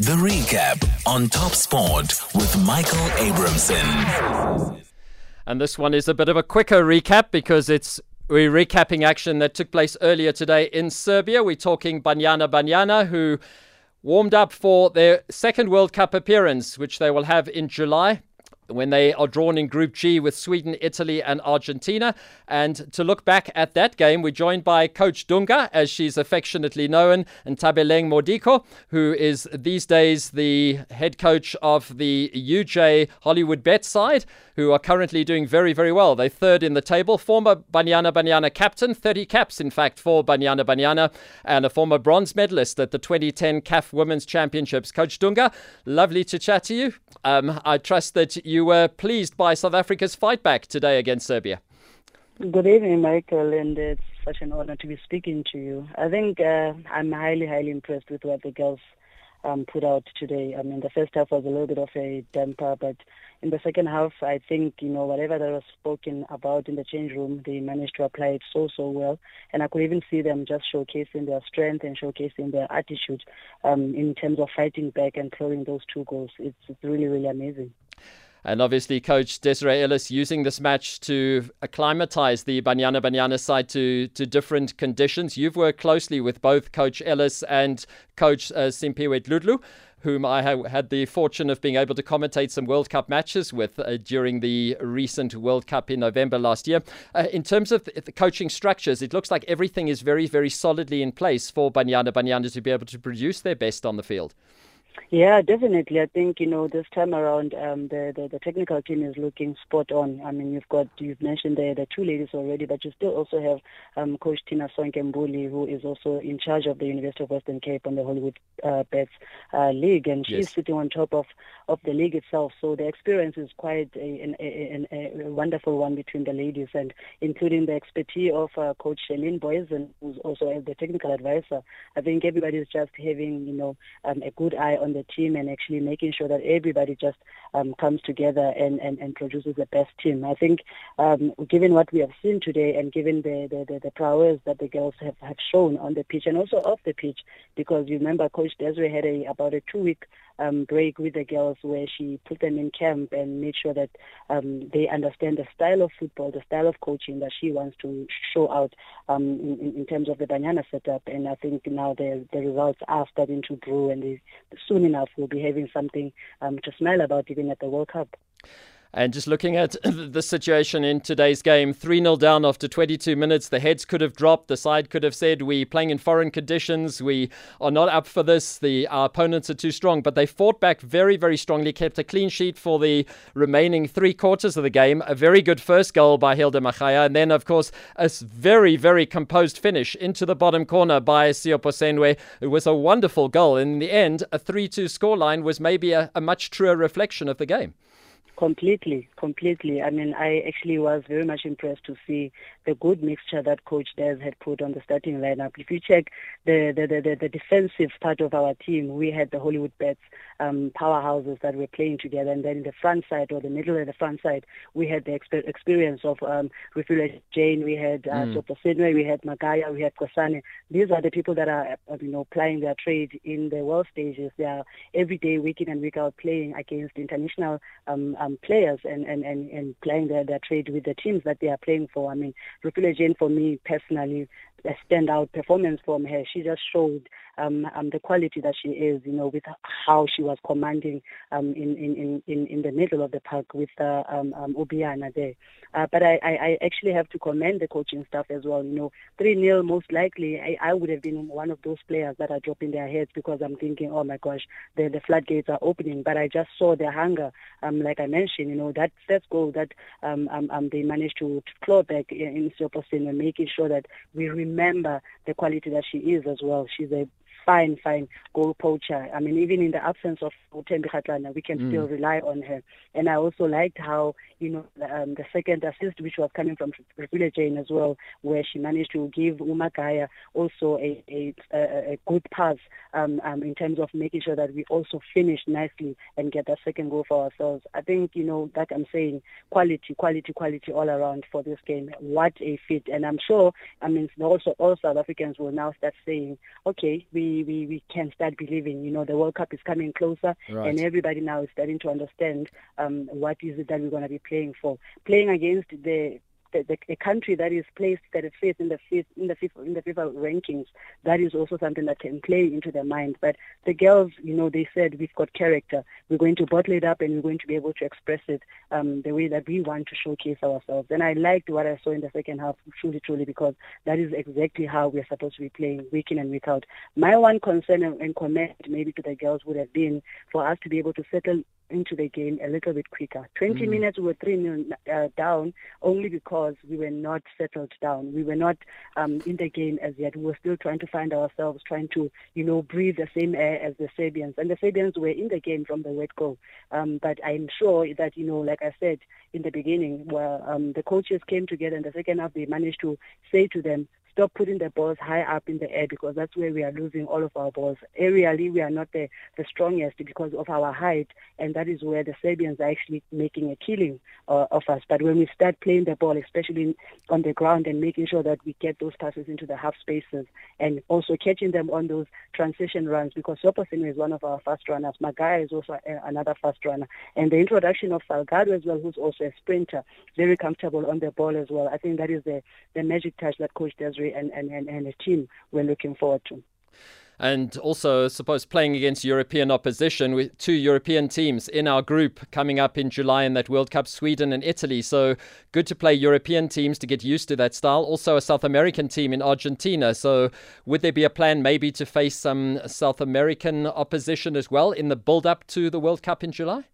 The recap on Top Sport with Michael Abramson. And this one is a bit of a quicker recap because it's we're recapping action that took place earlier today in Serbia. We're talking Banyana Banyana, who warmed up for their second World Cup appearance, which they will have in July when they are drawn in Group G with Sweden, Italy, and Argentina. And to look back at that game, we're joined by Coach Dunga, as she's affectionately known, Nthabeleng Modiko, who is these days the head coach of the UJ Hollywood Bet side, who are currently doing very, very well. They're third in the table. Former Banyana Banyana captain, 30 caps, in fact, for Banyana Banyana, and a former bronze medalist at the 2010 CAF Women's Championships. Coach Dunga, lovely to chat to you. Um, I trust that you were pleased by South Africa's fight back today against Serbia. Good evening, Michael, and it's such an honor to be speaking to you. I think uh, I'm highly, highly impressed with what the girls um, put out today. I mean, the first half was a little bit of a damper, but in the second half, I think, you know, whatever that was spoken about in the change room, they managed to apply it so, so well. And I could even see them just showcasing their strength and showcasing their attitude um, in terms of fighting back and throwing those two goals. It's, it's really, really amazing. And obviously, Coach Desiree Ellis using this match to acclimatize the Banyana Banyana side to, to different conditions. You've worked closely with both Coach Ellis and Coach uh, Simphiwe Dludlu whom I have had the fortune of being able to commentate some World Cup matches with uh, during the recent World Cup in November last year. Uh, in terms of the coaching structures, it looks like everything is very, very solidly in place for Banyana Banyana to be able to produce their best on the field. Yeah, definitely. I think you know this time around, um, the, the, the technical team is looking spot on. I mean, you've got you've mentioned the the two ladies already, but you still also have um, Coach Thinasonke Mbuli, who is also in charge of the University of Western Cape on the Hollywood uh, Bets uh, League, and she's yes. sitting on top of of the league itself. So the experience is quite a, a, a, a wonderful one between the ladies, and including the expertise of uh, Coach Shelin Boysen, who's also the technical advisor. I think everybody is just having you know um, a good eye on the team and actually making sure that everybody just um, comes together and, and, and produces the best team. I think um, given what we have seen today and given the, the, the, the prowess that the girls have, have shown on the pitch and also off the pitch, because you remember Coach Desiree had a about a two-week um, break with the girls where she put them in camp and made sure that um, they understand the style of football, the style of coaching that she wants to show out um, in, in terms of the Banyana setup. And I think now the, the results are starting to grow and they, soon enough we'll be having something um, to smile about even at the World Cup. And just looking at the situation in today's game, 3 0 down after 22 minutes. The heads could have dropped. The side could have said, We're playing in foreign conditions. We are not up for this. The, our opponents are too strong. But they fought back very, very strongly, kept a clean sheet for the remaining three quarters of the game. A very good first goal by Hildah Magaia. And then, of course, a very, very composed finish into the bottom corner by Seoposenwe It was a wonderful goal. In the end, a 3 2 scoreline was maybe a, a much truer reflection of the game. Completely, completely. I mean, I actually was very much impressed to see the good mixture that Coach Des had put on the starting lineup. If you check the the, the, the defensive part of our team, we had the Hollywood Bets um, powerhouses that were playing together, and then in the front side or the middle of the front side, we had the exper- experience of um, Refiloe Jane, we had uh, mm. we had Magaia, we had Kosane. These are the people that are, uh, you know, plying their trade in the world stages. They are every day, week in and week out, playing against international um, um, players and, and, and, and playing their, their trade with the teams that they are playing for. I mean, Refiloe Jane, for me personally, a standout performance from her. She just showed um, um, the quality that she is, you know, with how she was commanding um, in, in, in, in the middle of the park with uh, um, um, Obiana there. Uh, but I, I actually have to commend the coaching staff as well. You know, 3 0, most likely, I, I would have been one of those players that are dropping their heads because I'm thinking, oh my gosh, the, the floodgates are opening. But I just saw their hunger. Um, like I mentioned, you know, that first goal that um, um, um, they managed to, claw back in, in Seoposenwe and making sure that we remember the quality that she is as well. She's a fine, fine goal poacher. I mean, even in the absence of Utembi Kgatlana, we can mm. still rely on her. And I also liked how, you know, um, the second assist, which was coming from Refiloe Jane as well, where she managed to give Umagaya also a, a, a, a good pass um, um, in terms of making sure that we also finish nicely and get that second goal for ourselves. I think, you know, that I'm saying quality, quality, quality all around for this game. What a fit. And I'm sure, I mean, also all South Africans will now start saying, okay, we we, we, we can start believing. You know, the World Cup is coming closer, right. and everybody now is starting to understand um, what is it that we're going to be playing for. Playing against the the, the, a country that is placed 35th in the fifth in the FIFA in the FIFA rankings, that is also something that can play into their mind. But the girls, you know, they said we've got character. We're going to bottle it up, and we're going to be able to express it um, the way that we want to showcase ourselves. And I liked what I saw in the second half, truly, truly, because that is exactly how we're supposed to be playing week in and week out. My one concern and comment maybe to the girls would have been for us to be able to settle into the game a little bit quicker. 20 mm. minutes we were 3 nil uh, down only because we were not settled down. We were not um, in the game as yet. We were still trying to find ourselves, trying to, you know, breathe the same air as the Serbians. And the Serbians were in the game from the word go. Um, but I'm sure that, you know, like I said in the beginning, where um, the coaches came together in the second half, they managed to say to them, stop putting the balls high up in the air because that's where we are losing all of our balls. Aerially, we are not the, the strongest because of our height, and that is where the Serbians are actually making a killing uh, of us. But when we start playing the ball, especially on the ground, and making sure that we get those passes into the half spaces, and also catching them on those transition runs, because Seoposenwe is one of our fast runners. Magaia is also a, another fast runner. And the introduction of Salgado as well, who's also a sprinter, very comfortable on the ball as well. I think that is the, the magic touch that Coach Desiree and, and, and, and a team we're looking forward to. And also, suppose playing against European opposition with two European teams in our group coming up in July in that World Cup, Sweden and Italy. So good to play European teams to get used to that style. Also, a South American team in Argentina. So would there be a plan maybe to face some South American opposition as well in the build up to the World Cup in July?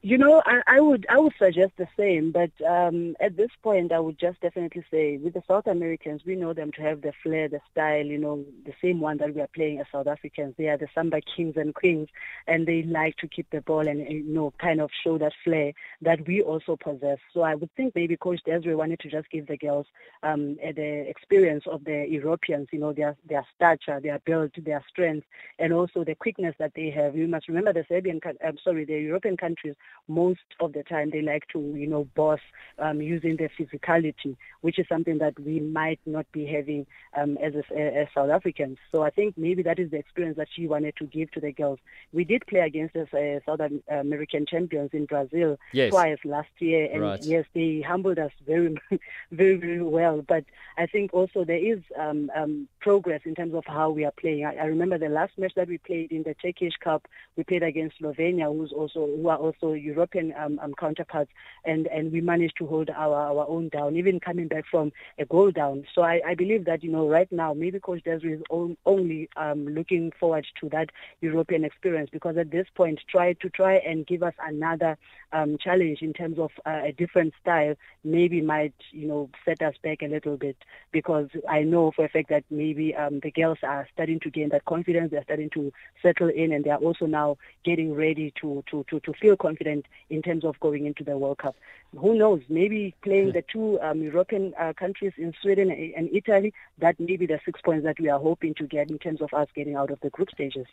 You know, I, I, would I would suggest the same, but um, at this point, I would just definitely say with the South Americans, we know them to have the flair, the style, you know, the same one that we are playing as South Africans. They are the Samba kings and queens, and they like to keep the ball and you know kind of show that flair that we also possess. So I would think maybe Coach Desiree wanted to just give the girls um, the experience of the Europeans, you know, their their stature, their build, their strength, and also the quickness that they have. You must remember the Serbian, I'm sorry, the European countries most of the time they like to, you know, boss um, using their physicality, which is something that we might not be having um, as, a, as South Africans. So I think maybe that is the experience that she wanted to give to the girls. We did play against the uh, South American champions in Brazil yes. twice last year, and right. yes, they humbled us very, very, very well. But I think also there is um, um, progress in terms of how we are playing. I, I remember the last match that we played in the Turkish Cup, we played against Slovenia, who's also who are also European um, um, counterparts, and, and we managed to hold our, our own down, even coming back from a goal down. So I, I believe that, you know, right now, maybe Coach Desiree is on, only um, looking forward to that European experience because at this point, try to try and give us another um, challenge in terms of uh, a different style maybe might, you know, set us back a little bit because I know for a fact that maybe um, the girls are starting to gain that confidence, they're starting to settle in and they're also now getting ready to, to, to, to feel confident in terms of going into the World Cup. Who knows? Maybe playing the two um, European uh, countries in Sweden and Italy, that may be the six points that we are hoping to get in terms of us getting out of the group stages.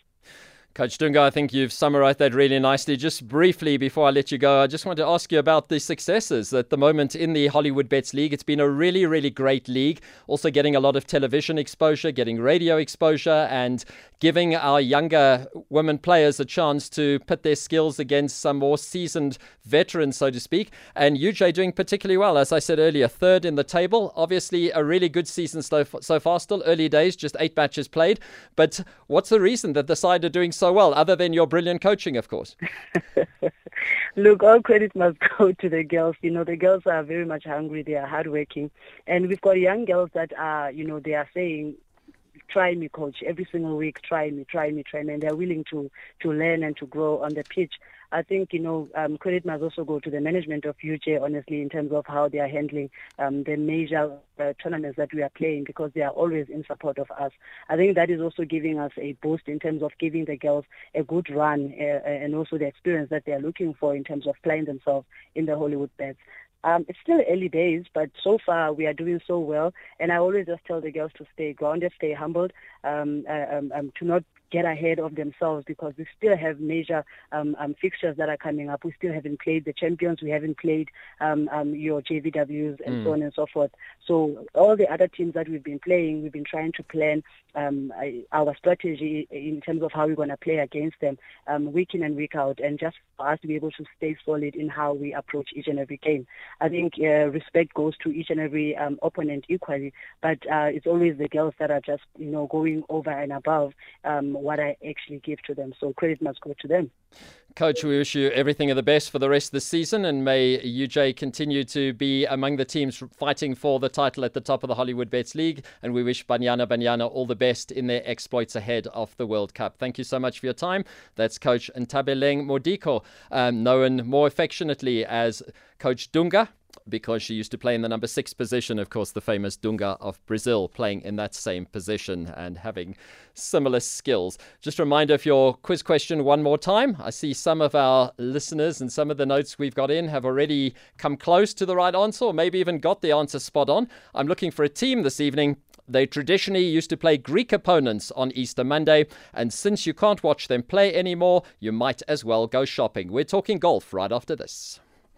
Coach Dunga, I think you've summarized that really nicely. Just briefly before I let you go, I just want to ask you about the successes at the moment in the Hollywood Bets League. It's been a really, really great league. Also getting a lot of television exposure, getting radio exposure, and giving our younger women players a chance to put their skills against some more seasoned veterans, so to speak. And UJ doing particularly well, as I said earlier, third in the table. Obviously, a really good season so far. Still early days, just eight matches played. But what's the reason that the side are doing so so well, other than your brilliant coaching, of course? Look, all credit must go to the girls. You know, the girls are very much hungry. They are hardworking, and we've got young girls that are, you know, they are saying, "Try me, coach. Every single week, try me, try me, try me." And they're willing to to learn and to grow on the pitch. I think, you know, um, credit must also go to the management of UJ, honestly, in terms of how they are handling um, the major uh, tournaments that we are playing because they are always in support of us. I think that is also giving us a boost in terms of giving the girls a good run uh, and also the experience that they are looking for in terms of playing themselves in the Hollywood Bets. Um, it's still early days, but so far we are doing so well. And I always just tell the girls to stay grounded, stay humbled. um, uh, um, um, to not get ahead of themselves because we still have major um, um, fixtures that are coming up. We still haven't played the champions. We haven't played um, um, your JVWs and mm. so on and so forth. So all the other teams that we've been playing, we've been trying to plan um, our strategy in terms of how we're going to play against them um, week in and week out, and just for us to be able to stay solid in how we approach each and every game. I think uh, respect goes to each and every um, opponent equally, but uh, it's always the girls that are just you know going over and above um, what I actually give to them. So credit must go to them. Coach, we wish you everything of the best for the rest of the season, and may UJ continue to be among the teams fighting for the title at the top of the Hollywood Bets League. And we wish Banyana Banyana all the best in their exploits ahead of the World Cup. Thank you so much for your time. That's Coach Nthabeleng Modiko, um, known more affectionately as Coach Dunga because she used to play in the number six position, of course, the famous Dunga of Brazil, playing in that same position and having similar skills. Just a reminder of your quiz question one more time. I see some of our listeners and some of the notes we've got in have already come close to the right answer, or maybe even got the answer spot on. I'm looking for a team this evening. They traditionally used to play Greek opponents on Easter Monday, and since you can't watch them play anymore, you might as well go shopping. We're talking golf right after this.